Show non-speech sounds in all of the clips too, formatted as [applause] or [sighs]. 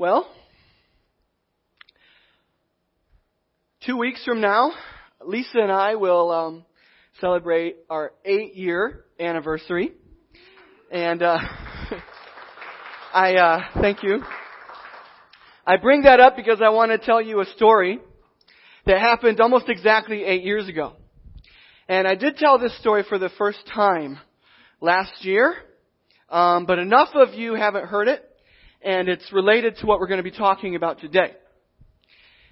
Well, two weeks from now, Lisa and I will um, celebrate our eight year anniversary. And uh, [laughs] I uh, thank you. I bring that up because I want to tell you a story that happened almost exactly eight years ago. And I did tell this story for the first time last year, um, but enough of you haven't heard it, and it's related to what we're going to be talking about today.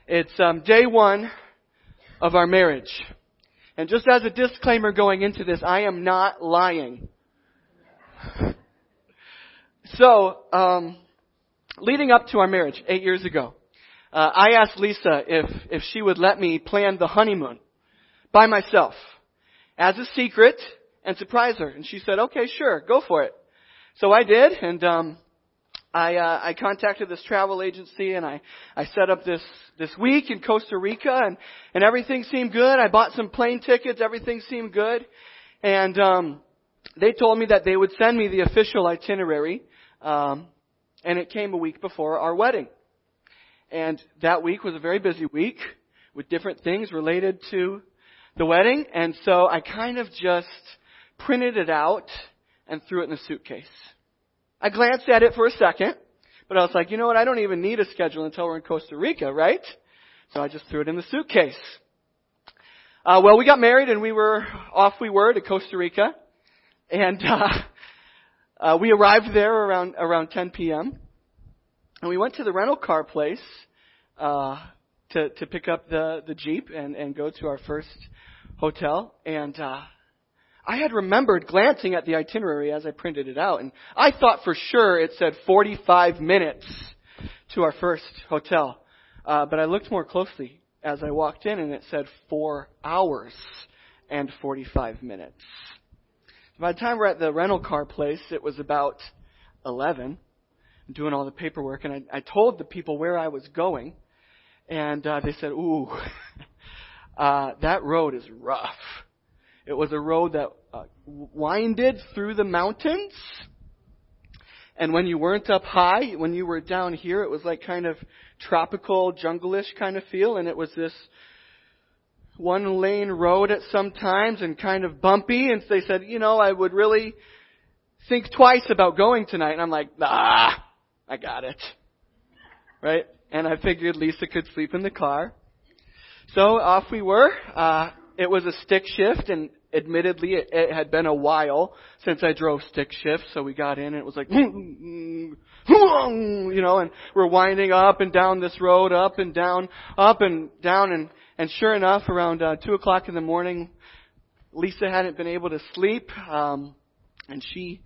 It's um, day one of our marriage. And just as a disclaimer going into this, I am not lying. So, um, leading up to our marriage eight years ago, uh, I asked Lisa if if she would let me plan the honeymoon by myself as a secret and surprise her, and she said, "Okay, sure, go for it." So I did, and um, I uh, I contacted this travel agency, and I I set up this this week in Costa Rica, and and everything seemed good. I bought some plane tickets, everything seemed good, and um, they told me that they would send me the official itinerary. Um, and it came a week before our wedding. And that week was a very busy week with different things related to the wedding. And so I kind of just printed it out and threw it in the suitcase. I glanced at it for a second, but I was like, you know what? I don't even need a schedule until we're in Costa Rica, right? So I just threw it in the suitcase. Uh, well, we got married and we were off. We were to Costa Rica, and uh, [laughs] uh, we arrived there around around 10 p.m. and we went to the rental car place uh, to to pick up the the jeep and and go to our first hotel. And uh, I had remembered glancing at the itinerary as I printed it out, and I thought for sure it said 45 minutes to our first hotel. Uh, but I looked more closely as I walked in, and it said four hours and 45 minutes. By the time we're at the rental car place, it was about 11, doing all the paperwork, and I, I told the people where I was going, and uh, they said, "Ooh, [laughs] uh, that road is rough." It was a road that uh, winded through the mountains, and when you weren't up high, when you were down here, it was like kind of tropical, jungle-ish kind of feel, and it was this one lane road at some times and kind of bumpy. And they said, you know, I would really think twice about going tonight. And I'm like, ah, I got it. Right? And I figured Lisa could sleep in the car. So off we were. Uh, it was a stick shift and admittedly it, it had been a while since I drove stick shift. So we got in and it was like, [laughs] you know, and we're winding up and down this road, up and down, up and down and and sure enough, around uh, two o'clock in the morning, Lisa hadn't been able to sleep, um, and she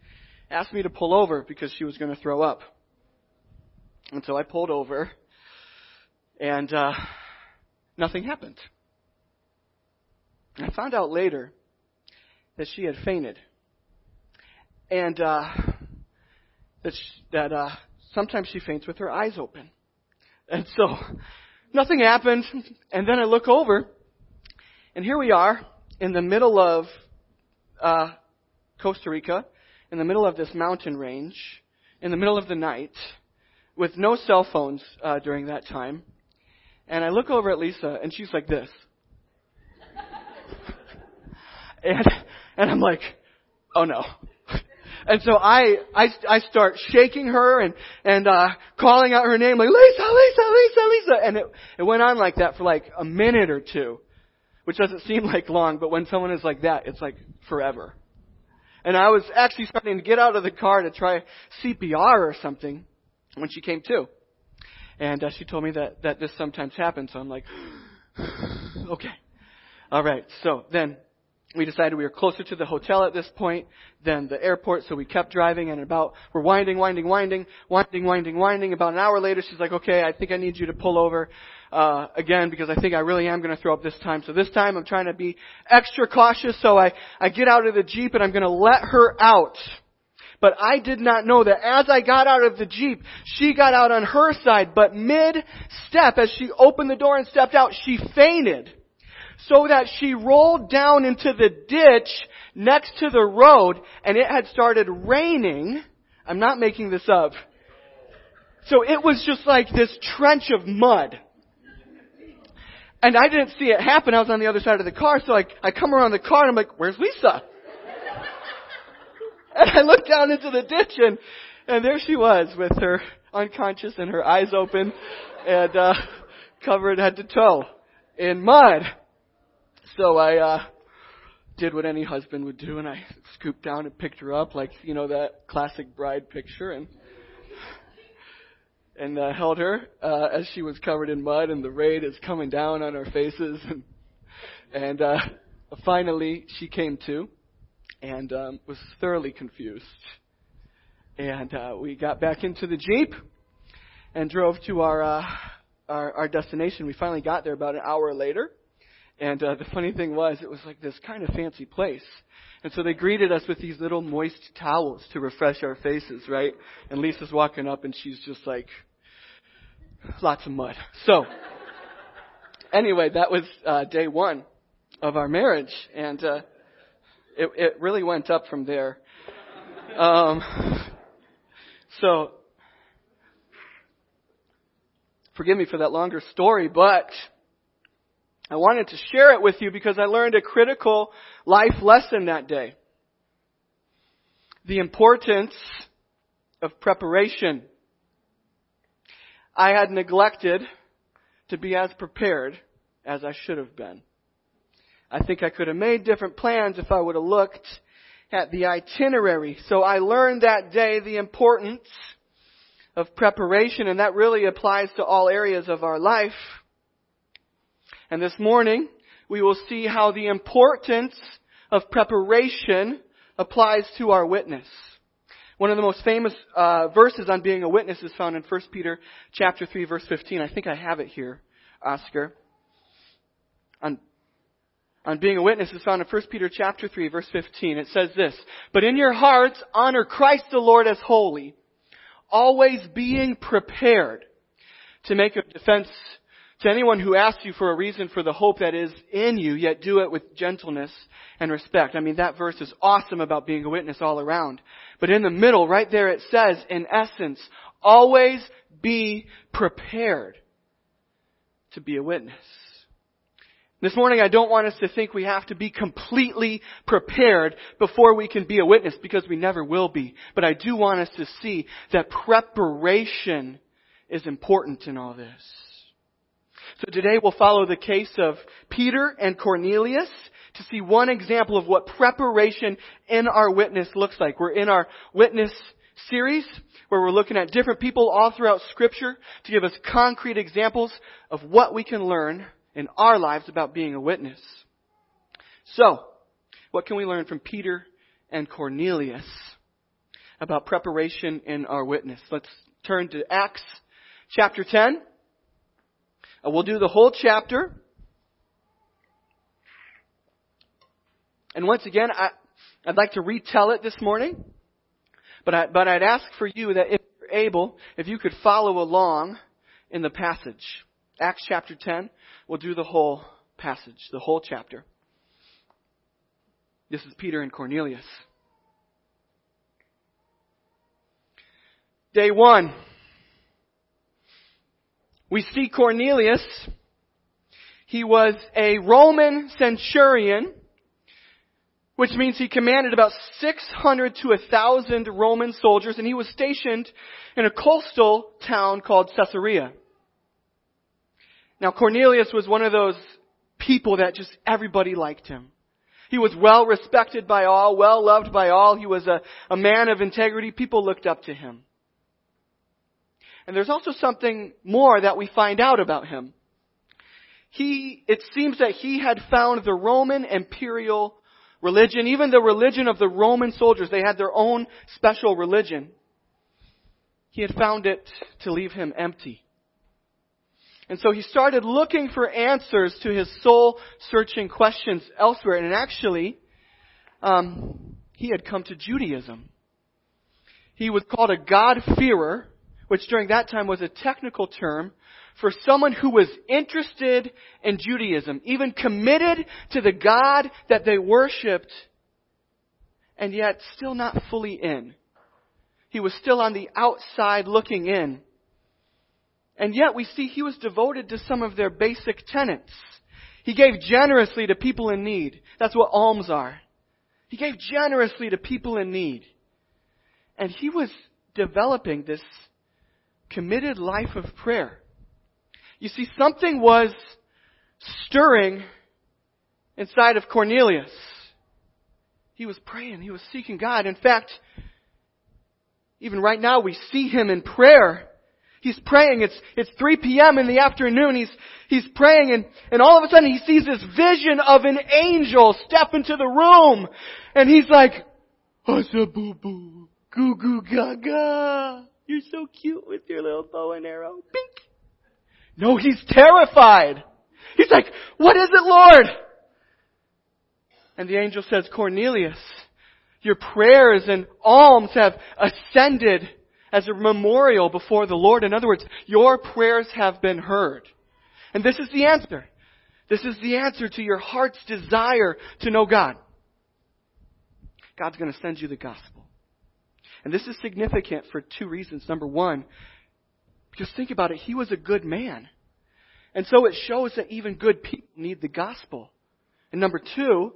asked me to pull over because she was going to throw up. And so I pulled over, and uh, nothing happened. I found out later that she had fainted, and uh, that she, that uh, sometimes she faints with her eyes open. And so Nothing happened. And then I look over, and here we are in the middle of uh, Costa Rica, in the middle of this mountain range, in the middle of the night, with no cell phones uh, during that time. And I look over at Lisa, and she's like this. And, and I'm like, oh no. And so I, I, I start shaking her and, and, uh, calling out her name like, Lisa, Lisa, Lisa, Lisa. And it, it went on like that for like a minute or two, which doesn't seem like long, but when someone is like that, it's like forever. And I was actually starting to get out of the car to try CPR or something when she came to. And uh, she told me that, that this sometimes happens, so I'm like, [gasps] okay. Alright, so then we decided we were closer to the hotel at this point than the airport, so we kept driving and about, we're winding, winding, winding, winding, winding, winding. About an hour later, she's like, okay, I think I need you to pull over, uh, again because I think I really am to throw up this time. So this time I'm trying to be extra cautious, so I, I get out of the Jeep and I'm to let her out. But I did not know that as I got out of the Jeep, she got out on her side, but mid-step, as she opened the door and stepped out, she fainted so that she rolled down into the ditch next to the road and it had started raining. I'm not making this up. So it was just like this trench of mud. And I didn't see it happen. I was on the other side of the car, so I, I come around the car and I'm like, where's Lisa? [laughs] And I look down into the ditch and, and there she was with her unconscious and her eyes open and, uh, covered head to toe in mud. So I, uh, did what any husband would do and I scooped down and picked her up like, you know, that classic bride picture and and uh, held her uh, as she was covered in mud and the rain is coming down on our faces and and uh, finally she came to and um, was thoroughly confused and uh, we got back into the jeep and drove to our uh, our, our destination. We finally got there about an hour later. And uh, the funny thing was, it was like this kind of fancy place. And so they greeted us with these little moist towels to refresh our faces, right? And Lisa's walking up and she's just like, lots of mud. So, anyway, that was uh, day one of our marriage, and uh, it, it really went up from there. Um, so, forgive me for that longer story, but I wanted to share it with you because I learned a critical life lesson that day. The importance of preparation. I had neglected to be as prepared as I should have been. I think I could have made different plans if I would have looked at the itinerary. So I learned that day the importance of preparation, and that really applies to all areas of our life. And this morning, we will see how the importance of preparation applies to our witness. One of the most famous uh, verses on being a witness is found in 1 Peter chapter 3 verse 15. I think I have it here, Oscar. On, on being a witness is found in 1 Peter chapter 3 verse 15. It says this, But in your hearts honor Christ the Lord as holy, always being prepared to make a defense to anyone who asks you for a reason for the hope that is in you, yet do it with gentleness and respect. I mean, that verse is awesome about being a witness all around. But in the middle, right there, it says, in essence, always be prepared to be a witness. This morning I don't want us to think we have to be completely prepared before we can be a witness because we never will be. But I do want us to see that preparation is important in all this. So today we'll follow the case of Peter and Cornelius to see one example of what preparation in our witness looks like. We're in our witness series where we're looking at different people all throughout scripture to give us concrete examples of what we can learn in our lives about being a witness. So, what can we learn from Peter and Cornelius about preparation in our witness? Let's turn to Acts chapter 10. Uh, we'll do the whole chapter. And once again, I, would like to retell it this morning. But, I, but I'd ask for you that if you're able, if you could follow along in the passage. Acts chapter 10, we'll do the whole passage, the whole chapter. This is Peter and Cornelius. Day one. We see Cornelius. He was a Roman centurion, which means he commanded about 600 to 1,000 Roman soldiers, and he was stationed in a coastal town called Caesarea. Now Cornelius was one of those people that just everybody liked him. He was well respected by all, well loved by all. He was a, a man of integrity. People looked up to him. And there's also something more that we find out about him. He, it seems that he had found the Roman imperial religion, even the religion of the Roman soldiers. They had their own special religion. He had found it to leave him empty. And so he started looking for answers to his soul searching questions elsewhere. And actually, um, he had come to Judaism. He was called a God-fearer, which during that time was a technical term for someone who was interested in Judaism, even committed to the God that they worshiped, and yet still not fully in. He was still on the outside looking in. And yet we see he was devoted to some of their basic tenets. He gave generously to people in need. That's what alms are. He gave generously to people in need. And he was developing this committed life of prayer. You see, something was stirring inside of Cornelius. He was praying. He was seeking God. In fact, even right now we see him in prayer. He's praying. It's, it's 3 p.m. in the afternoon. He's, he's praying and, and all of a sudden he sees this vision of an angel step into the room. And he's like, Asa boo boo, goo goo gaga. You're so cute with your little bow and arrow. Bink. No, he's terrified. He's like, what is it, Lord? And the angel says, Cornelius, your prayers and alms have ascended as a memorial before the Lord. In other words, your prayers have been heard. And this is the answer. This is the answer to your heart's desire to know God. God's going to send you the gospel. And this is significant for two reasons. Number one, because think about it, he was a good man. And so it shows that even good people need the gospel. And number two,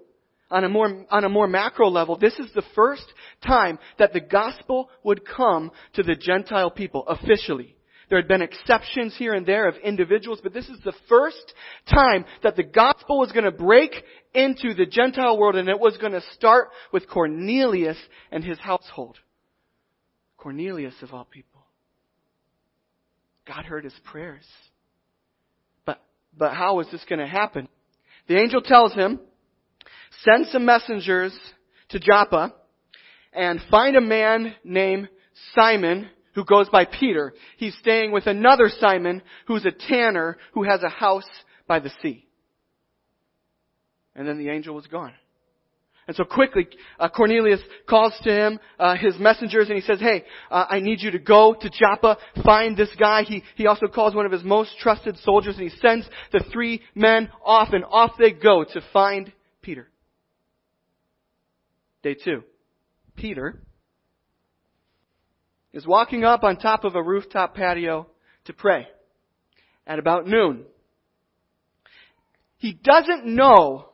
on a more, on a more macro level, this is the first time that the gospel would come to the Gentile people officially. There had been exceptions here and there of individuals, but this is the first time that the gospel was going to break into the Gentile world and it was going to start with Cornelius and his household. Cornelius of all people. God heard his prayers. But, but how is this going to happen? The angel tells him, send some messengers to Joppa and find a man named Simon who goes by Peter. He's staying with another Simon who's a tanner who has a house by the sea. And then the angel was gone. And so quickly, uh, Cornelius calls to him uh, his messengers, and he says, "Hey, uh, I need you to go to Joppa, find this guy." He he also calls one of his most trusted soldiers, and he sends the three men off, and off they go to find Peter. Day two. Peter is walking up on top of a rooftop patio to pray at about noon. He doesn't know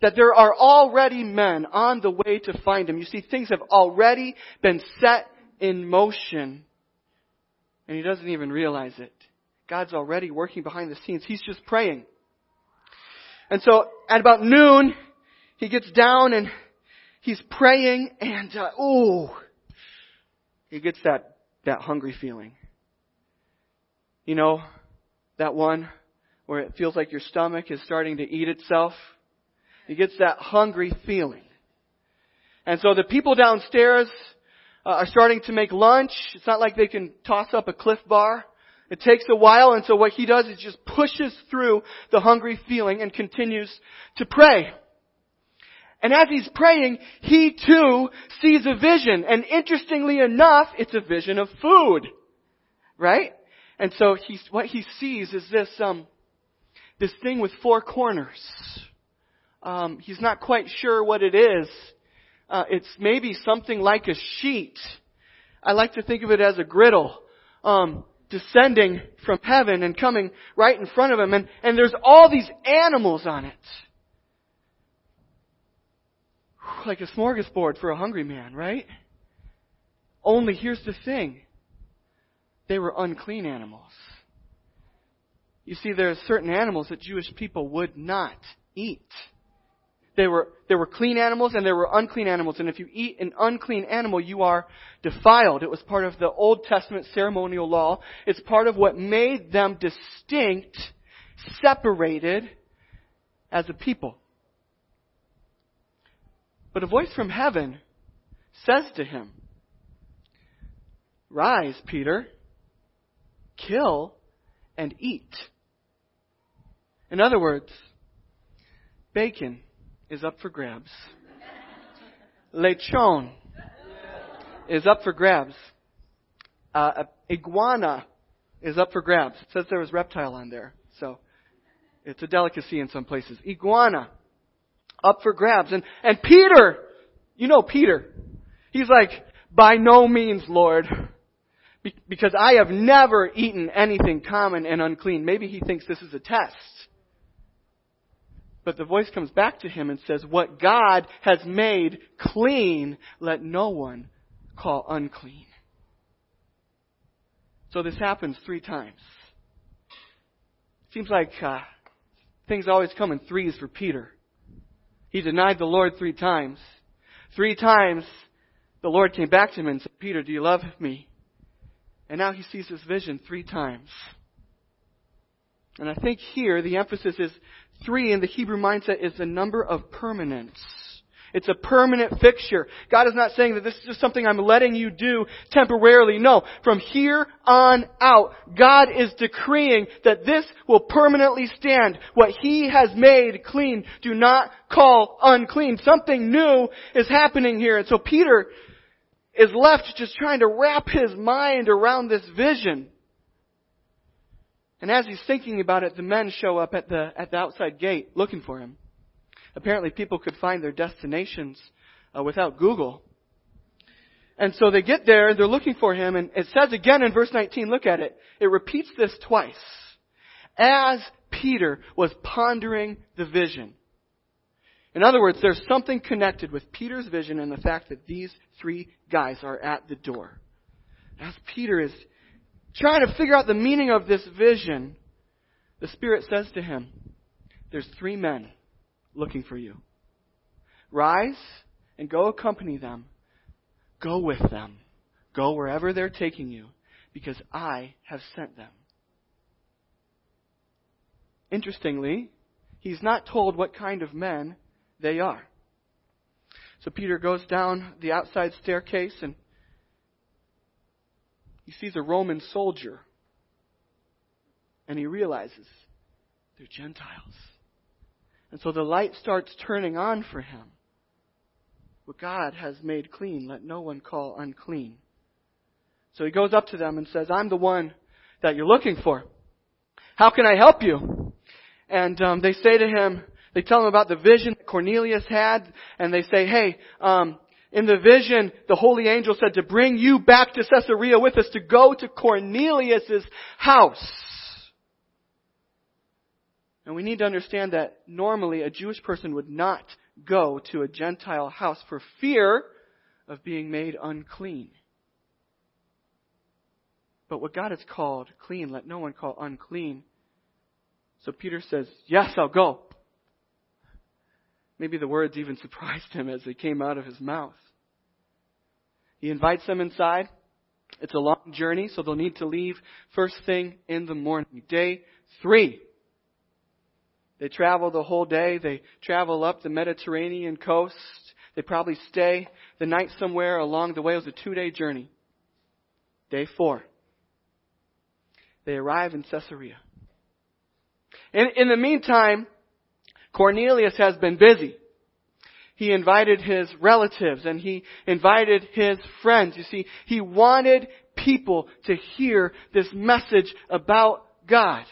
that there are already men on the way to find him. You see, things have already been set in motion. And he doesn't even realize it. God's already working behind the scenes. He's just praying. And so at about noon, he gets down and he's praying and, uh, oh, he gets that, that hungry feeling. You know, that one where it feels like your stomach is starting to eat itself. He gets that hungry feeling. And so the people downstairs uh, are starting to make lunch. It's not like they can toss up a Clif Bar. It takes a while, and so what he does is just pushes through the hungry feeling and continues to pray. And as he's praying, he too sees a vision. And interestingly enough, it's a vision of food. Right? And so he's, what he sees is this, um, this thing with four corners. Um, he's not quite sure what it is. Uh, it's maybe something like a sheet. I like to think of it as a griddle. Um, descending from heaven and coming right in front of him. And, and there's all these animals on it like a smorgasbord for a hungry man, right? Only here's the thing. They were unclean animals. You see, there are certain animals that Jewish people would not eat. They were, there were clean animals and there were unclean animals. And if you eat an unclean animal, you are defiled. It was part of the Old Testament ceremonial law. It's part of what made them distinct, separated as a people. But a voice from heaven says to him, Rise, Peter, kill and eat. In other words, bacon is up for grabs. Lechon is up for grabs. Uh, iguana is up for grabs. It says there was reptile on there, so it's a delicacy in some places. Iguana up for grabs. And, and Peter, you know Peter, he's like, by no means, Lord. Be- because I have never eaten anything common and unclean. Maybe he thinks this is a test. But the voice comes back to him and says, What God has made clean, let no one call unclean. So this happens three times. Seems like uh, things always come in threes for Peter. He denied the Lord three times. Three times the Lord came back to him and said, Peter, do you love me? And now he sees this vision three times. And I think here the emphasis is three in the Hebrew mindset is the number of permanence. It's a permanent fixture. God is not saying that this is just something I'm letting you do temporarily. No. From here on out, God is decreeing that this will permanently stand. What He has made clean, do not call unclean. Something new is happening here. And so Peter is left just trying to wrap his mind around this vision. And as he's thinking about it, the men show up at the, at the outside gate looking for him. Apparently people could find their destinations uh, without Google. And so they get there, and they're looking for him, and it says again in verse 19, look at it. It repeats this twice. As Peter was pondering the vision. In other words, there's something connected with Peter's vision and the fact that these three guys are at the door. As Peter is trying to figure out the meaning of this vision, the Spirit says to him, There's three men looking for you. Rise and go accompany them. Go with them. Go wherever they're taking you, because I have sent them. Interestingly, he's not told what kind of men they are. So Peter goes down the outside staircase and he sees a Roman soldier. And he realizes they're Gentiles. And so the light starts turning on for him. What God has made clean, let no one call unclean. So he goes up to them and says, I'm the one that you're looking for. How can I help you? And um, they say to him, they tell him about the vision that Cornelius had, and they say, hey, um, in the vision, the holy angel said to bring you back to Caesarea with us, to go to Cornelius's house. And we need to understand that normally a Jewish person would not go to a Gentile house for fear of being made unclean. But what God has called clean, let no one call unclean. So Peter says, Yes, I'll go. Maybe the words even surprised him as they came out of his mouth. He invites them inside. It's a long journey, so they'll need to leave first thing in the morning. Day three. They travel the whole day. They travel up the Mediterranean coast. They probably stay the night somewhere along the way. It was a two day journey. Day four. They arrive in Caesarea. And in the meantime, Cornelius has been busy. He invited his relatives and he invited his friends. You see, he wanted people to hear this message about God.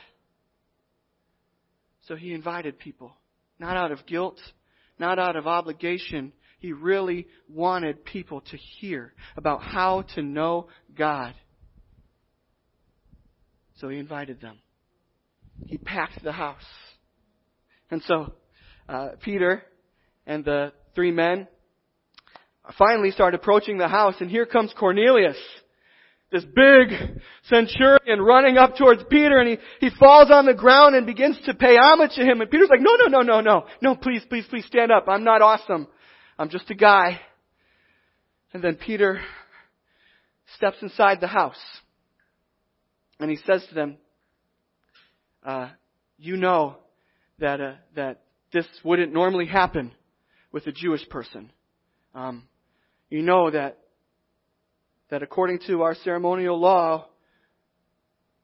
So he invited people, not out of guilt, not out of obligation. He really wanted people to hear about how to know God. So he invited them. He packed the house. And so, uh, Peter and the three men finally start approaching the house, and here comes Cornelius. This big centurion running up towards Peter and he, he falls on the ground and begins to pay homage to him. And Peter's like, no, no, no, no, no. No, please, please, please stand up. I'm not awesome. I'm just a guy. And then Peter steps inside the house and he says to them, uh, you know that, uh, that this wouldn't normally happen with a Jewish person. Um, you know that that according to our ceremonial law,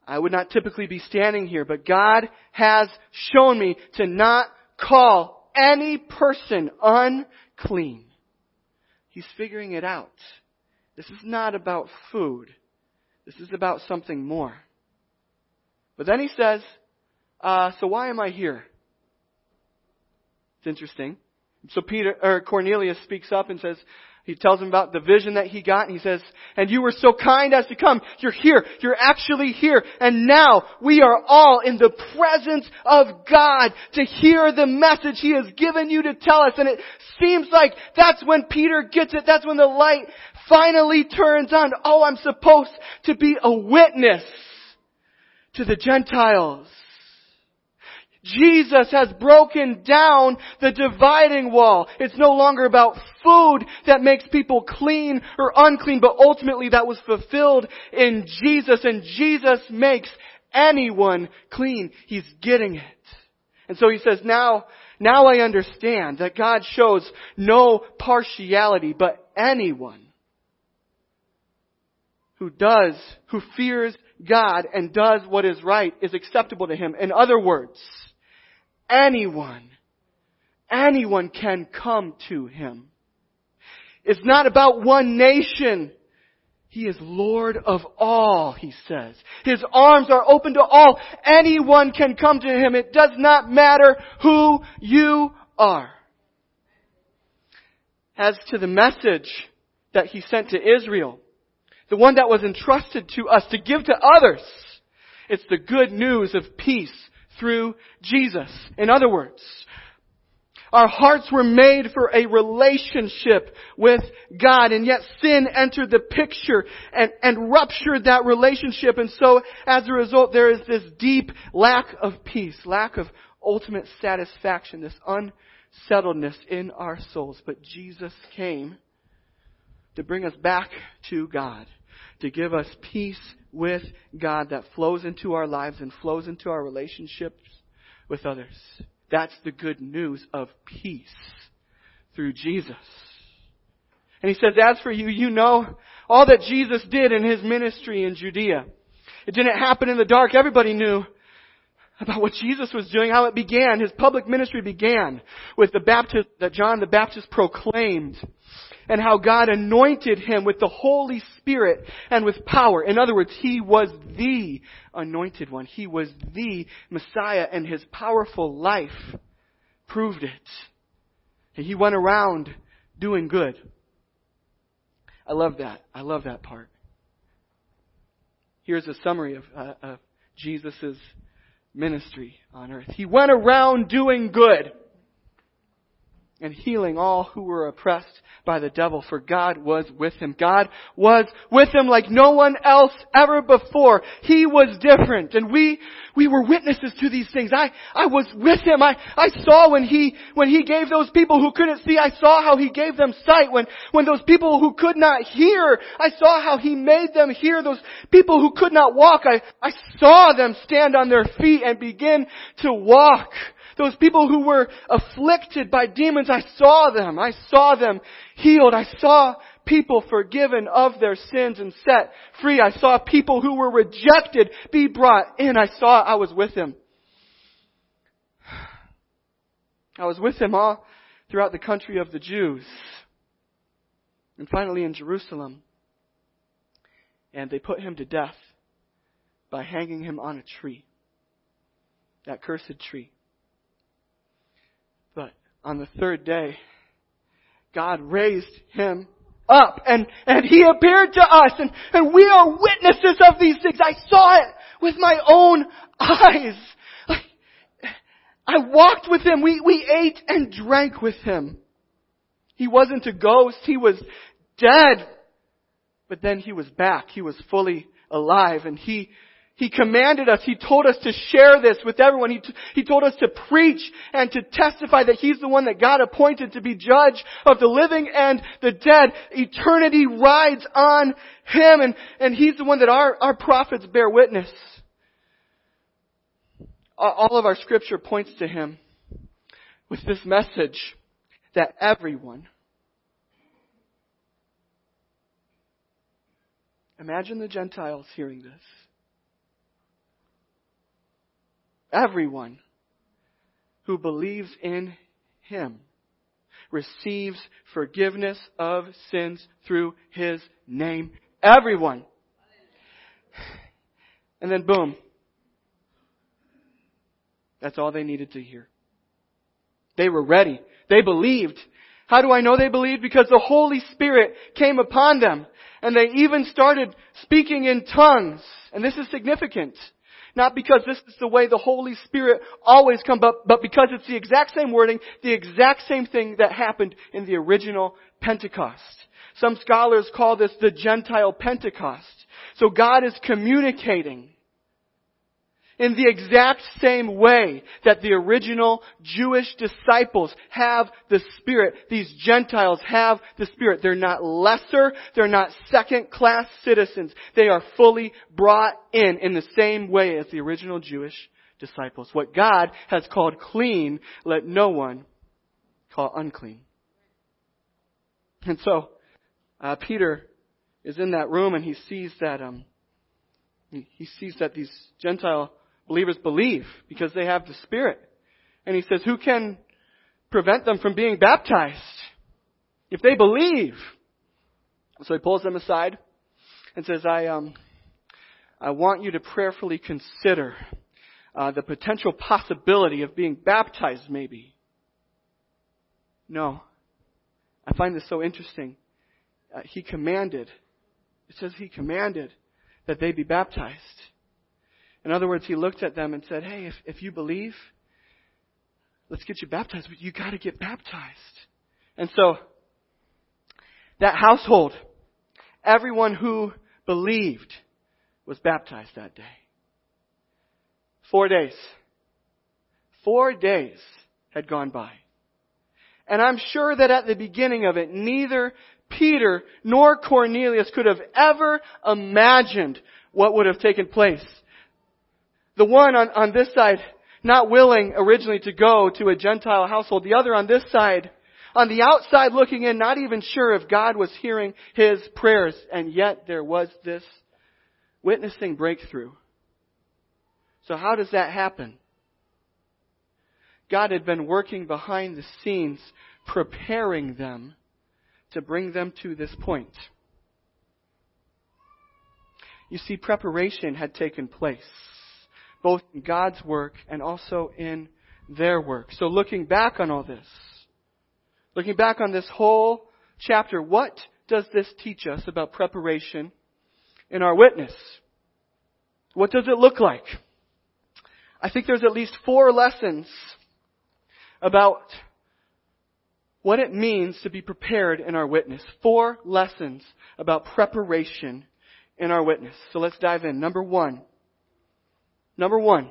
I would not typically be standing here, but God has shown me to not call any person unclean. He's figuring it out. This is not about food. This is about something more. But then he says, uh, so why am I here? It's interesting. So Peter or Cornelius speaks up and says, He tells him about the vision that he got and he says, and you were so kind as to come. You're here. You're actually here. And now we are all in the presence of God to hear the message he has given you to tell us. And it seems like that's when Peter gets it. That's when the light finally turns on. Oh, I'm supposed to be a witness to the Gentiles. Jesus has broken down the dividing wall. It's no longer about food that makes people clean or unclean, but ultimately that was fulfilled in Jesus and Jesus makes anyone clean. He's getting it. And so he says, now, now I understand that God shows no partiality, but anyone who does, who fears God and does what is right is acceptable to Him. In other words, anyone, anyone can come to Him. It's not about one nation. He is Lord of all, he says. His arms are open to all. Anyone can come to him. It does not matter who you are. As to the message that he sent to Israel, the one that was entrusted to us to give to others, it's the good news of peace through Jesus. In other words, our hearts were made for a relationship with God, and yet sin entered the picture and, and ruptured that relationship. And so, as a result, there is this deep lack of peace, lack of ultimate satisfaction, this unsettledness in our souls. But Jesus came to bring us back to God, to give us peace with God that flows into our lives and flows into our relationships with others. That's the good news of peace through Jesus. And he says, as for you, you know all that Jesus did in his ministry in Judea. It didn't happen in the dark. Everybody knew about what Jesus was doing, how it began. His public ministry began with the baptism that John the Baptist proclaimed and how God anointed him with the Holy Spirit and with power. In other words, he was the anointed one. He was the Messiah and his powerful life proved it. And he went around doing good. I love that. I love that part. Here's a summary of, uh, of Jesus' ministry on earth. He went around doing good and healing all who were oppressed by the devil, for God was with him. God was with him like no one else ever before. He was different, and we, we were witnesses to these things. I, I was with him. I, I saw when he, when he gave those people who couldn't see, I saw how he gave them sight. When, when those people who could not hear, I saw how he made them hear. Those people who could not walk, I, I saw them stand on their feet and begin to walk. Those people who were afflicted by demons, I saw them. I saw them healed. I saw people forgiven of their sins and set free. I saw people who were rejected be brought in. I saw I was with him. [sighs] I was with him all throughout the country of the Jews. And finally in Jerusalem. And they put him to death by hanging him on a tree. That cursed tree on the third day, God raised him up and, and he appeared to us and, and we are witnesses of these things. I saw it with my own eyes. I walked with him. We, we ate and drank with him. He wasn't a ghost. He was dead. But then he was back. He was fully alive and he he commanded us, He told us to share this with everyone. He, t- he told us to preach and to testify that He's the one that God appointed to be judge of the living and the dead. Eternity rides on Him and, and He's the one that our, our prophets bear witness. All of our scripture points to Him with this message that everyone, imagine the Gentiles hearing this Everyone who believes in Him receives forgiveness of sins through His name. Everyone. And then boom. That's all they needed to hear. They were ready. They believed. How do I know they believed? Because the Holy Spirit came upon them. And they even started speaking in tongues. And this is significant. Not because this is the way the Holy Spirit always comes up, but because it's the exact same wording, the exact same thing that happened in the original Pentecost. Some scholars call this the Gentile Pentecost. So God is communicating in the exact same way that the original Jewish disciples have the Spirit, these Gentiles have the Spirit. They're not lesser, they're not second class citizens. They are fully brought in in the same way as the original Jewish disciples. What God has called clean, let no one call unclean. And so, uh, Peter is in that room and he sees that um, he sees that these Gentile believers believe because they have the Spirit. And he says, who can prevent them from being baptized if they believe? So he pulls them aside and says, I, um, I want you to prayerfully consider uh, the potential possibility of being baptized maybe. No. I find this so interesting. Uh, he commanded, it says he commanded that they be baptized. In other words, he looked at them and said, Hey, if, if you believe, let's get you baptized, but you got to get baptized. And so, that household, everyone who believed was baptized that day. Four days. Four days had gone by. And I'm sure that at the beginning of it, neither Peter nor Cornelius could have ever imagined what would have taken place the one on, on this side, not willing originally to go to a Gentile household. The other on this side, on the outside looking in, not even sure if God was hearing his prayers. And yet there was this witnessing breakthrough. So how does that happen? God had been working behind the scenes, preparing them to bring them to this point. You see, preparation had taken place both in God's work and also in their work. So looking back on all this, looking back on this whole chapter, what does this teach us about preparation in our witness? What does it look like? I think there's at least four lessons about what it means to be prepared in our witness. Four lessons about preparation in our witness. So let's dive in. Number one, Number one,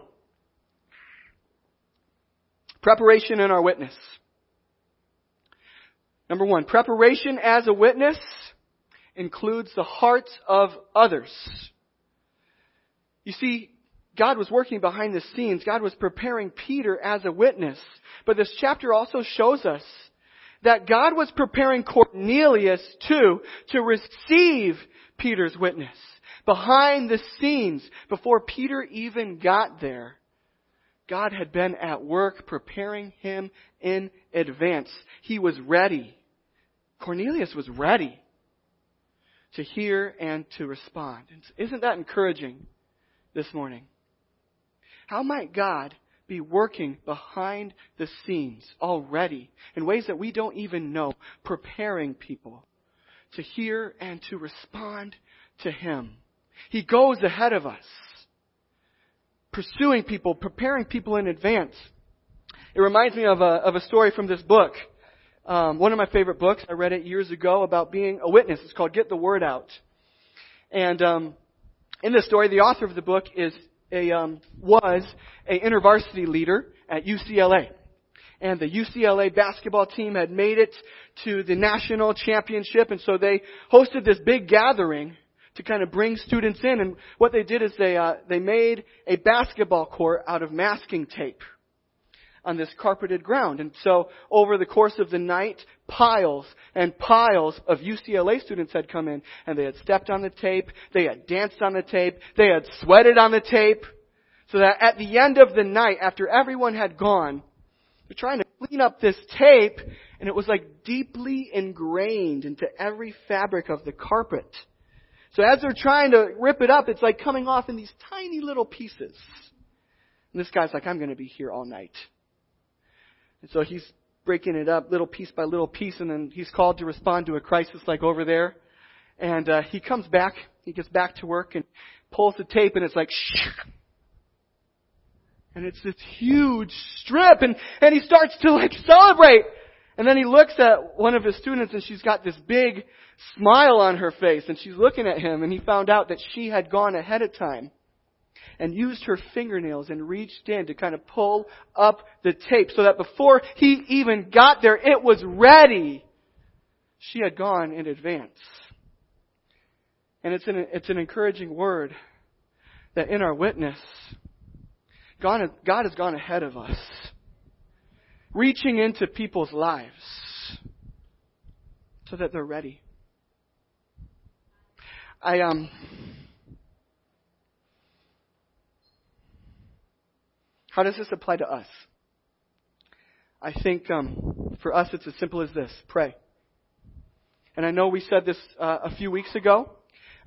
preparation in our witness. Number one, preparation as a witness includes the hearts of others. You see, God was working behind the scenes. God was preparing Peter as a witness. But this chapter also shows us that God was preparing Cornelius too to receive Peter's witness behind the scenes, before Peter even got there, God had been at work preparing him in advance. He was ready. Cornelius was ready to hear and to respond. Isn't that encouraging this morning? How might God be working behind the scenes already in ways that we don't even know, preparing people to hear and to respond to Him? He goes ahead of us, pursuing people, preparing people in advance. It reminds me of a, of a story from this book. Um, one of my favorite books. I read it years ago about being a witness. It's called Get the Word Out. And um, in this story, the author of the book is a um, was a intervarsity leader at UCLA. And the UCLA basketball team had made it to the national championship, and so they hosted this big gathering to kind of bring students in. And what they did is they uh, they made a basketball court out of masking tape on this carpeted ground. And so over the course of the night, piles and piles of UCLA students had come in and they had stepped on the tape, they had danced on the tape, they had sweated on the tape, so that at the end of the night, after everyone had gone, they're trying to clean up this tape and it was like deeply ingrained into every fabric of the carpet. So as they're trying to rip it up, it's like coming off in these tiny little pieces. And this guy's like, I'm going to be here all night. And so he's breaking it up little piece by little piece, and then he's called to respond to a crisis like over there. And uh, he comes back, he gets back to work and pulls the tape, and it's like, shh. And it's this huge strip, and, and he starts to like celebrate. And then he looks at one of his students, and she's got this big smile on her face, and she's looking at him, and he found out that she had gone ahead of time and used her fingernails and reached in to kind of pull up the tape so that before he even got there, it was ready. She had gone in advance. And it's an, it's an encouraging word that in our witness, God, God has gone ahead of us, reaching into people's lives so that they're ready. I um How does this apply to us? I think um, for us it's as simple as this pray. And I know we said this uh, a few weeks ago,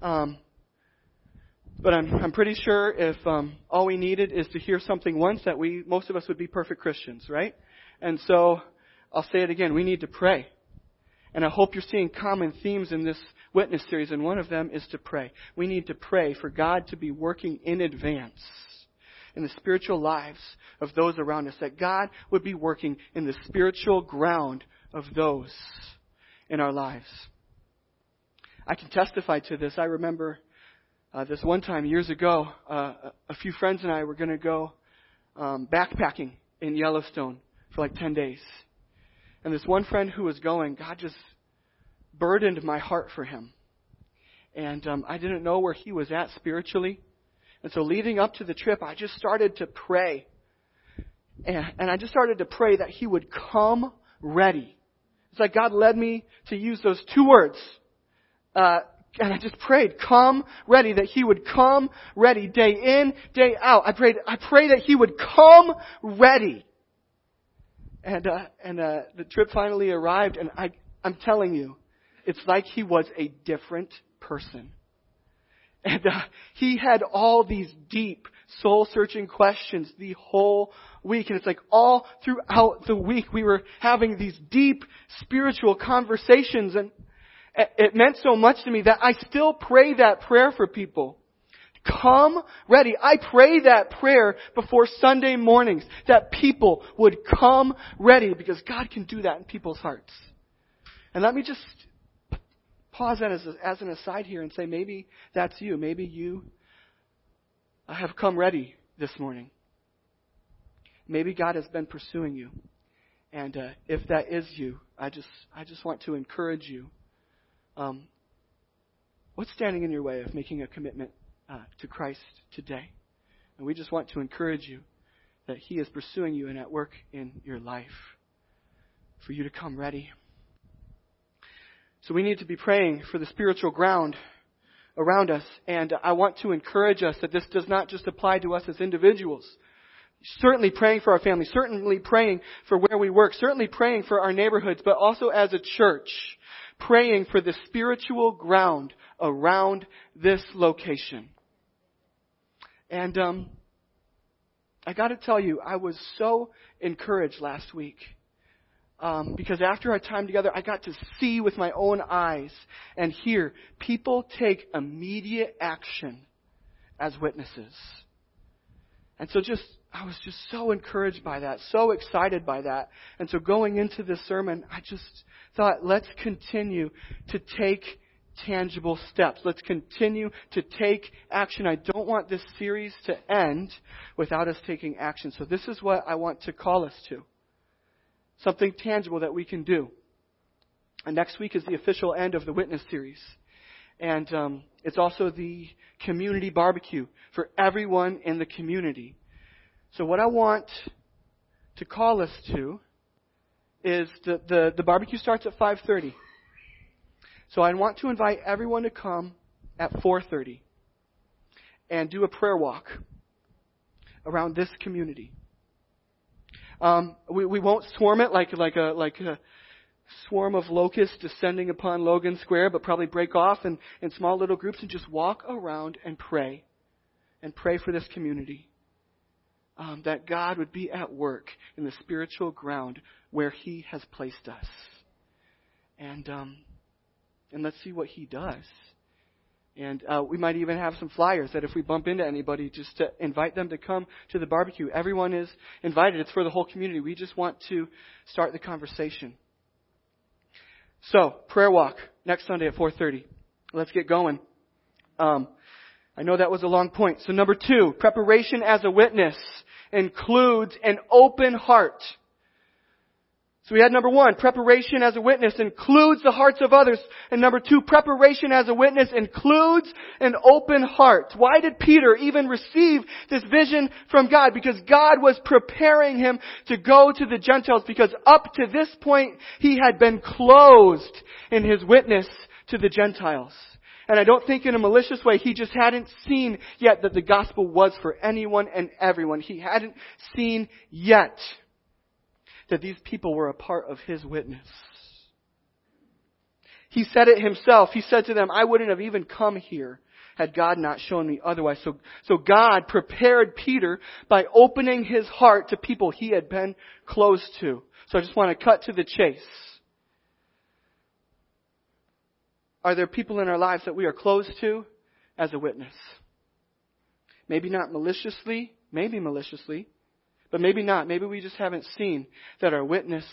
um, but I'm, I'm pretty sure if um, all we needed is to hear something once, that we most of us would be perfect Christians, right? And so I'll say it again: we need to pray. And I hope you're seeing common themes in this witness series, and one of them is to pray. We need to pray for God to be working in advance in the spiritual lives of those around us, that God would be working in the spiritual ground of those in our lives. I can testify to this. I remember uh, this one time years ago, uh, a few friends and I were going to go um, backpacking in Yellowstone for like 10 days. And this one friend who was going, God just burdened my heart for him. And um, I didn't know where he was at spiritually. And so leading up to the trip, I just started to pray. And, and I just started to pray that He would come ready. It's like God led me to use those two words. Uh, and I just prayed, come ready, that He would come ready day in, day out. I prayed, I pray that He would come ready. And, uh, and, uh, the trip finally arrived and I, I'm telling you, it's like He was a different person. And uh, he had all these deep, soul searching questions the whole week. And it's like all throughout the week we were having these deep spiritual conversations. And it meant so much to me that I still pray that prayer for people. Come ready. I pray that prayer before Sunday mornings that people would come ready because God can do that in people's hearts. And let me just pause that as, as an aside here and say maybe that's you. Maybe you have come ready this morning. Maybe God has been pursuing you. And uh, if that is you, I just, I just want to encourage you. Um, what's standing in your way of making a commitment uh, to Christ today? And we just want to encourage you that He is pursuing you and at work in your life for you to come ready. So we need to be praying for the spiritual ground around us. And I want to encourage us that this does not just apply to us as individuals. Certainly praying for our family, certainly praying for where we work, certainly praying for our neighborhoods, but also as a church, praying for the spiritual ground around this location. And um, I got to tell you, I was so encouraged last week um, because after our time together, I got to see with my own eyes and hear people take immediate action as witnesses. And so just, I was just so encouraged by that, so excited by that. And so going into this sermon, I just thought, let's continue to take tangible steps. Let's continue to take action. I don't want this series to end without us taking action. So this is what I want to call us to something tangible that we can do. And next week is the official end of the witness series. And um, it's also the community barbecue for everyone in the community. So what I want to call us to is the, the, the barbecue starts at 5.30. So I want to invite everyone to come at 4.30 and do a prayer walk around this community. Um, we, we won't swarm it like, like, a, like a swarm of locusts descending upon Logan Square, but probably break off in, in small little groups and just walk around and pray. And pray for this community. Um, that God would be at work in the spiritual ground where He has placed us. And, um, and let's see what He does. And uh, we might even have some flyers that if we bump into anybody, just to invite them to come to the barbecue. Everyone is invited. It's for the whole community. We just want to start the conversation. So, prayer walk next Sunday at 4:30. Let's get going. Um, I know that was a long point. So number two, preparation as a witness includes an open heart. So we had number one, preparation as a witness includes the hearts of others. And number two, preparation as a witness includes an open heart. Why did Peter even receive this vision from God? Because God was preparing him to go to the Gentiles because up to this point he had been closed in his witness to the Gentiles. And I don't think in a malicious way, he just hadn't seen yet that the gospel was for anyone and everyone. He hadn't seen yet that these people were a part of his witness. He said it himself. He said to them, I wouldn't have even come here had God not shown me otherwise. So, so God prepared Peter by opening his heart to people he had been close to. So I just want to cut to the chase. Are there people in our lives that we are close to as a witness? Maybe not maliciously, maybe maliciously, but maybe not. Maybe we just haven't seen that our witness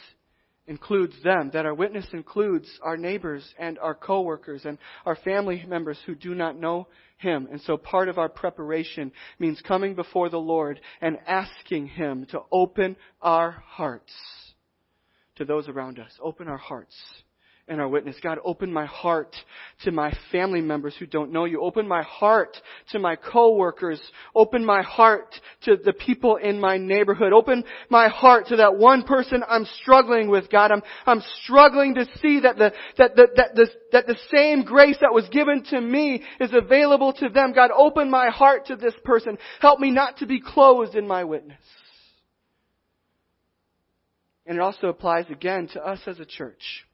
includes them, that our witness includes our neighbors and our coworkers and our family members who do not know Him. And so part of our preparation means coming before the Lord and asking Him to open our hearts to those around us. Open our hearts and our witness. God, open my heart to my family members who don't know you. Open my heart to my coworkers. Open my heart to the people in my neighborhood. Open my heart to that one person I'm struggling with, God. I'm, I'm struggling to see that the, that the, that the, that the same grace that was given to me is available to them. God, open my heart to this person. Help me not to be closed in my witness. And it also applies again to us as a church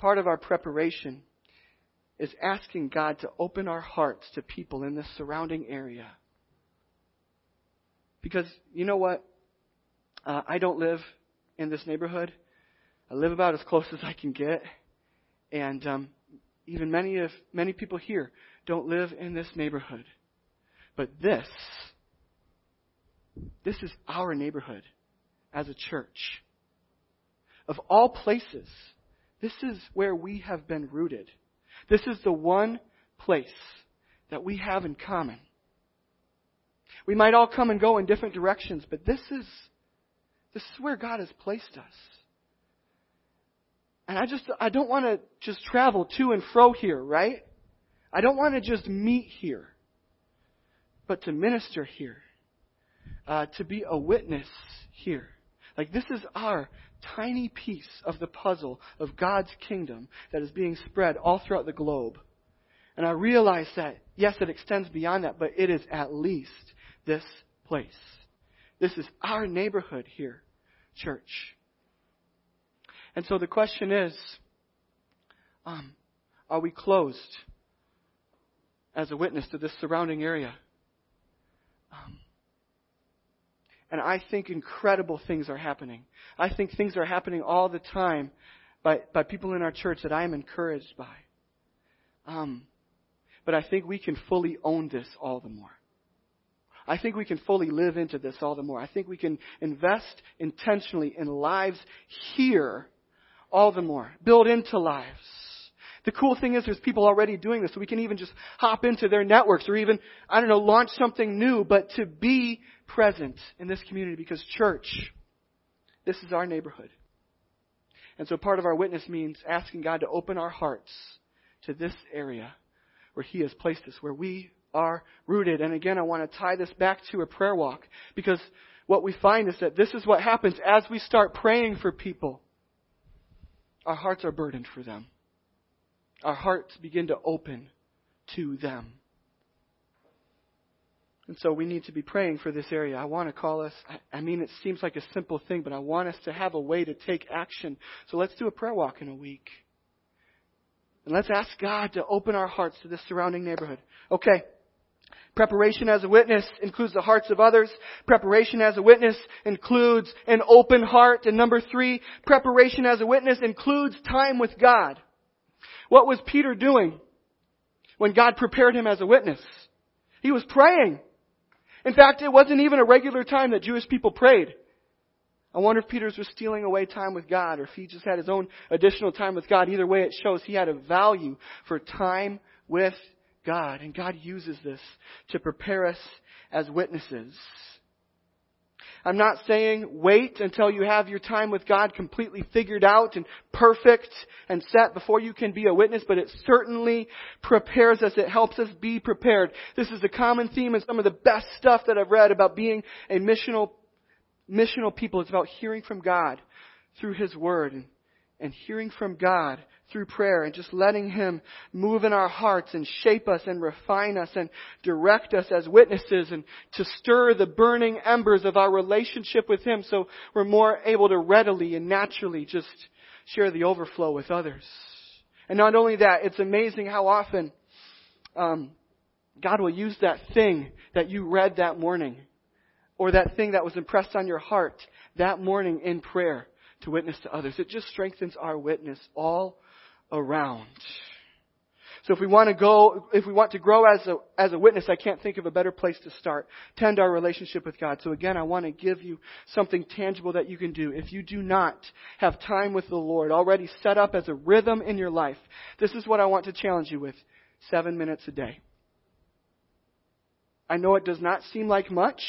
part of our preparation is asking God to open our hearts to people in the surrounding area. Because you know what? Uh, I don't live in this neighborhood. I live about as close as I can get, and um, even many of many people here don't live in this neighborhood. But this, this is our neighborhood as a church. Of all places, this is where we have been rooted. This is the one place that we have in common. We might all come and go in different directions, but this is, this is where God has placed us. And I just, I don't want to just travel to and fro here, right? I don't want to just meet here, but to minister here, uh, to be a witness here. Like this is our tiny piece of the puzzle of God's kingdom that is being spread all throughout the globe. And I realize that, yes, it extends beyond that, but it is at least this place. This is our neighborhood here, church. And so the question is, um, are we closed as a witness to this surrounding area? Um, and I think incredible things are happening. I think things are happening all the time by, by people in our church that I am encouraged by. Um, but I think we can fully own this all the more. I think we can fully live into this all the more. I think we can invest intentionally in lives here all the more. Build into lives. The cool thing is there's people already doing this, so we can even just hop into their networks or even, I don't know, launch something new, but to be present in this community because church, this is our neighborhood. And so part of our witness means asking God to open our hearts to this area where He has placed us, where we are rooted. And again, I want to tie this back to a prayer walk because what we find is that this is what happens as we start praying for people. Our hearts are burdened for them our hearts begin to open to them. And so we need to be praying for this area. I want to call us, I mean, it seems like a simple thing, but I want us to have a way to take action. So let's do a prayer walk in a week. And let's ask God to open our hearts to this surrounding neighborhood. Okay. Preparation as a witness includes the hearts of others. Preparation as a witness includes an open heart. And number three, preparation as a witness includes time with God. What was Peter doing when God prepared him as a witness? He was praying. In fact, it wasn't even a regular time that Jewish people prayed. I wonder if Peter's was stealing away time with God or if he just had his own additional time with God. Either way, it shows he had a value for time with God. And God uses this to prepare us as witnesses. I'm not saying wait until you have your time with God completely figured out and perfect and set before you can be a witness, but it certainly prepares us. It helps us be prepared. This is a common theme in some of the best stuff that I've read about being a missional, missional people. It's about hearing from God through His Word and, and hearing from God through prayer and just letting Him move in our hearts and shape us and refine us and direct us as witnesses and to stir the burning embers of our relationship with Him so we're more able to readily and naturally just share the overflow with others. And not only that, it's amazing how often um, God will use that thing that you read that morning or that thing that was impressed on your heart that morning in prayer to witness to others. It just strengthens our witness all around. So if we want to go, if we want to grow as a, as a witness, I can't think of a better place to start. Tend our relationship with God. So again, I want to give you something tangible that you can do. If you do not have time with the Lord already set up as a rhythm in your life, this is what I want to challenge you with. Seven minutes a day. I know it does not seem like much.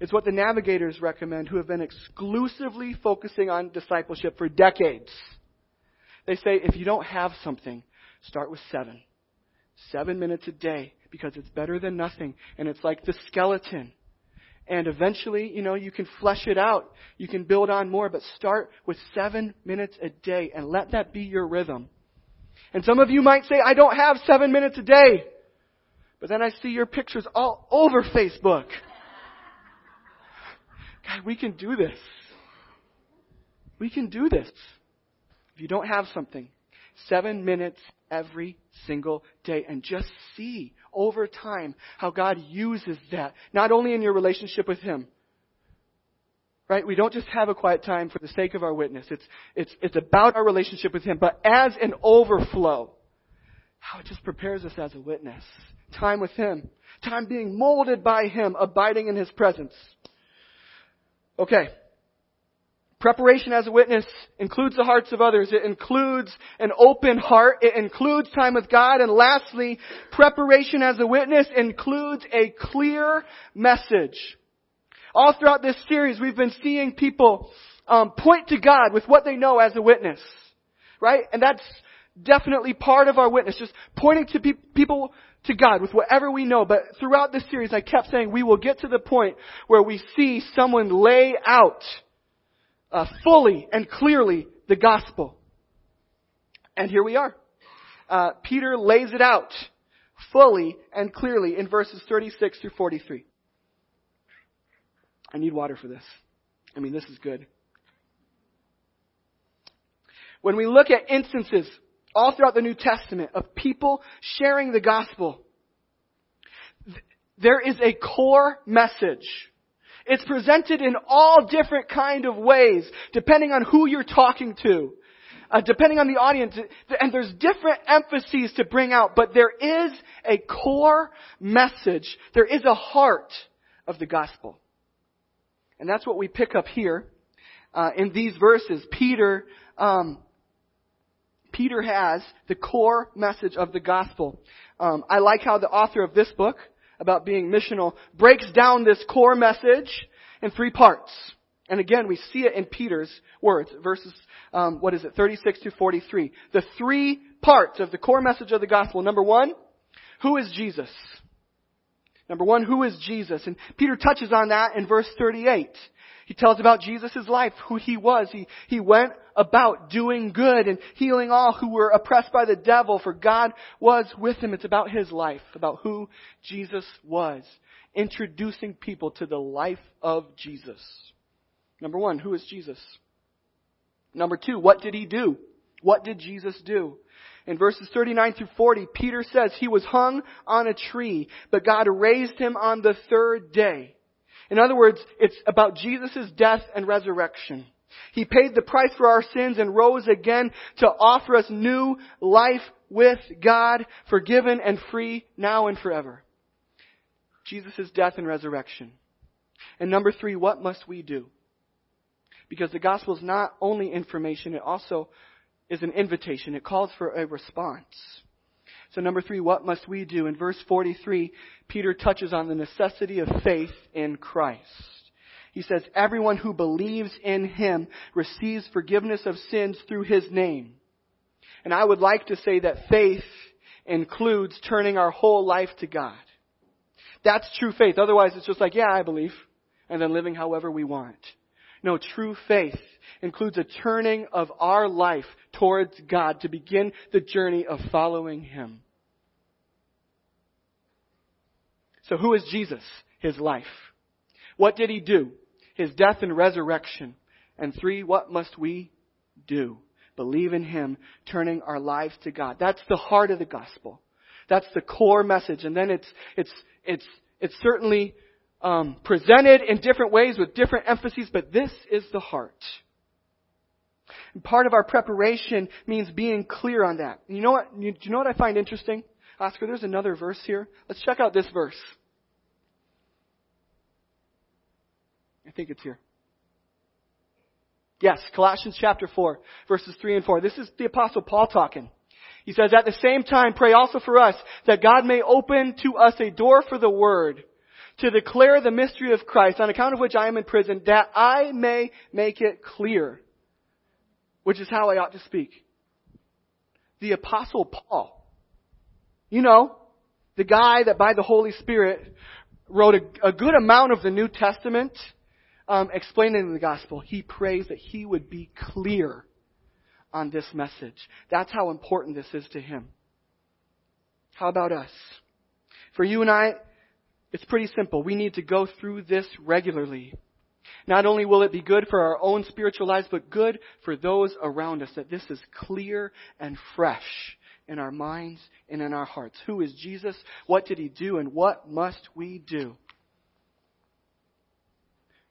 It's what the navigators recommend who have been exclusively focusing on discipleship for decades. They say if you don't have something, start with seven. Seven minutes a day because it's better than nothing. And it's like the skeleton. And eventually, you know, you can flesh it out. You can build on more, but start with seven minutes a day and let that be your rhythm. And some of you might say, I don't have seven minutes a day. But then I see your pictures all over Facebook. God, we can do this. We can do this. If you don't have something, seven minutes every single day and just see over time how God uses that, not only in your relationship with Him. Right? We don't just have a quiet time for the sake of our witness. It's, it's, it's about our relationship with Him, but as an overflow, how it just prepares us as a witness. Time with Him. Time being molded by Him, abiding in His presence. Okay. Preparation as a witness includes the hearts of others. It includes an open heart. It includes time with God. And lastly, preparation as a witness includes a clear message. All throughout this series, we've been seeing people um, point to God with what they know as a witness, right? And that's definitely part of our witness, just pointing to pe- people to God with whatever we know. But throughout this series, I kept saying we will get to the point where we see someone lay out uh, fully and clearly the gospel. And here we are. Uh, Peter lays it out fully and clearly in verses 36 through 43. I need water for this. I mean, this is good. When we look at instances all throughout the New Testament of people sharing the gospel, there is a core message it's presented in all different kind of ways, depending on who you're talking to, uh, depending on the audience. And there's different emphases to bring out, but there is a core message. There is a heart of the gospel. And that's what we pick up here uh, in these verses. Peter, um, Peter has the core message of the gospel. Um, I like how the author of this book, about being missional breaks down this core message in three parts. And again, we see it in Peter's words, verses, um, what is it, 36 to 43. The three parts of the core message of the gospel. Number one, who is Jesus? Number one, who is Jesus? And Peter touches on that in verse 38. He tells about Jesus' life, who he was. He, he went about doing good and healing all who were oppressed by the devil, for God was with him. It's about his life, about who Jesus was. Introducing people to the life of Jesus. Number one, who is Jesus? Number two, what did he do? What did Jesus do? In verses 39 through 40, Peter says he was hung on a tree, but God raised him on the third day. In other words, it's about Jesus' death and resurrection. He paid the price for our sins and rose again to offer us new life with God, forgiven and free now and forever. Jesus' death and resurrection. And number three, what must we do? Because the gospel is not only information, it also is an invitation. It calls for a response. So number three, what must we do? In verse 43, Peter touches on the necessity of faith in Christ. He says, everyone who believes in him receives forgiveness of sins through his name. And I would like to say that faith includes turning our whole life to God. That's true faith. Otherwise, it's just like, yeah, I believe, and then living however we want. No, true faith includes a turning of our life towards God to begin the journey of following Him. So who is Jesus? His life. What did He do? His death and resurrection. And three, what must we do? Believe in Him, turning our lives to God. That's the heart of the gospel. That's the core message. And then it's, it's, it's, it's certainly um, presented in different ways with different emphases, but this is the heart. And part of our preparation means being clear on that. You know what? You, do you know what I find interesting, Oscar? There's another verse here. Let's check out this verse. I think it's here. Yes, Colossians chapter 4, verses 3 and 4. This is the apostle Paul talking. He says, at the same time, pray also for us that God may open to us a door for the word to declare the mystery of Christ, on account of which I am in prison, that I may make it clear, which is how I ought to speak. The apostle Paul, you know, the guy that by the Holy Spirit wrote a, a good amount of the New Testament, um, explaining the gospel, he prays that he would be clear on this message. That's how important this is to him. How about us? For you and I, it's pretty simple. We need to go through this regularly. Not only will it be good for our own spiritual lives, but good for those around us, that this is clear and fresh in our minds and in our hearts. Who is Jesus? What did he do? And what must we do?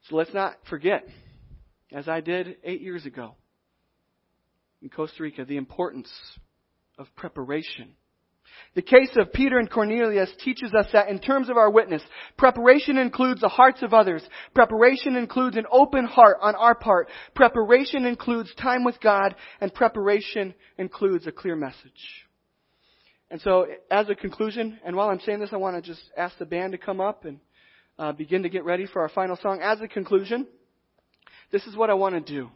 So let's not forget, as I did eight years ago in Costa Rica, the importance of preparation the case of Peter and Cornelius teaches us that in terms of our witness, preparation includes the hearts of others. Preparation includes an open heart on our part. Preparation includes time with God, and preparation includes a clear message. And so, as a conclusion, and while I'm saying this, I want to just ask the band to come up and uh, begin to get ready for our final song. As a conclusion, this is what I want to do.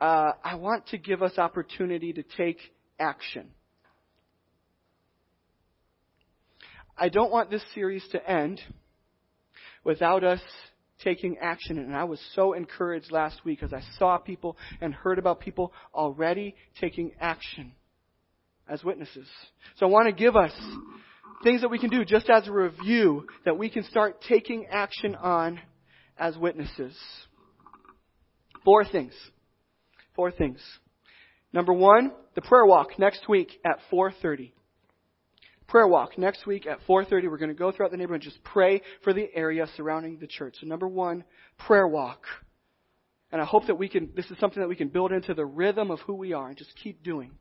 Uh, I want to give us opportunity to take action. I don't want this series to end without us taking action. And I was so encouraged last week as I saw people and heard about people already taking action as witnesses. So I want to give us things that we can do just as a review that we can start taking action on as witnesses. Four things. Four things. Number one, the prayer walk next week at 4.30 prayer walk next week at 4:30. We're going to go throughout the neighborhood and just pray for the area surrounding the church. So number 1, prayer walk. And I hope that we can this is something that we can build into the rhythm of who we are and just keep doing.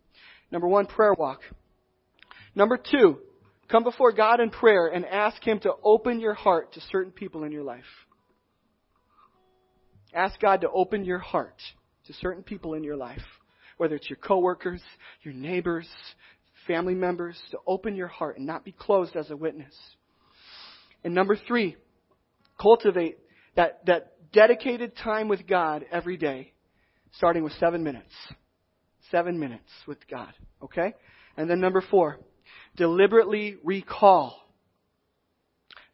Number 1, prayer walk. Number 2, come before God in prayer and ask him to open your heart to certain people in your life. Ask God to open your heart to certain people in your life whether it's your coworkers, your neighbors, family members, to open your heart and not be closed as a witness. And number three, cultivate that, that dedicated time with God every day, starting with seven minutes. Seven minutes with God. Okay? And then number four, deliberately recall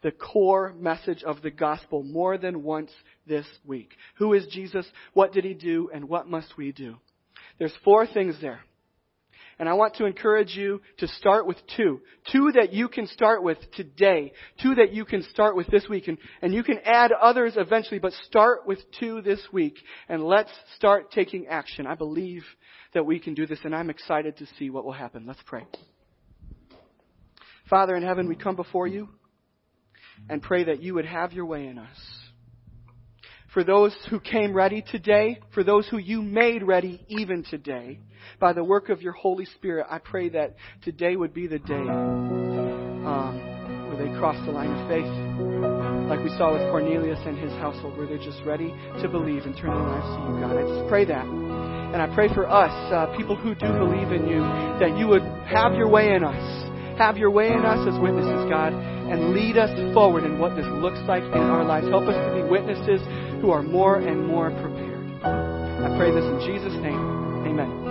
the core message of the gospel more than once this week. Who is Jesus? What did he do? And what must we do? There's four things there. And I want to encourage you to start with two. Two that you can start with today. Two that you can start with this week. And, and you can add others eventually, but start with two this week. And let's start taking action. I believe that we can do this, and I'm excited to see what will happen. Let's pray. Father in heaven, we come before you and pray that you would have your way in us. For those who came ready today, for those who you made ready even today, by the work of your Holy Spirit, I pray that today would be the day um, where they cross the line of faith, like we saw with Cornelius and his household, where they're just ready to believe and turn their lives to you, God. I just pray that. And I pray for us, uh, people who do believe in you, that you would have your way in us. Have your way in us as witnesses, God, and lead us forward in what this looks like in our lives. Help us to be witnesses who are more and more prepared. I pray this in Jesus' name. Amen.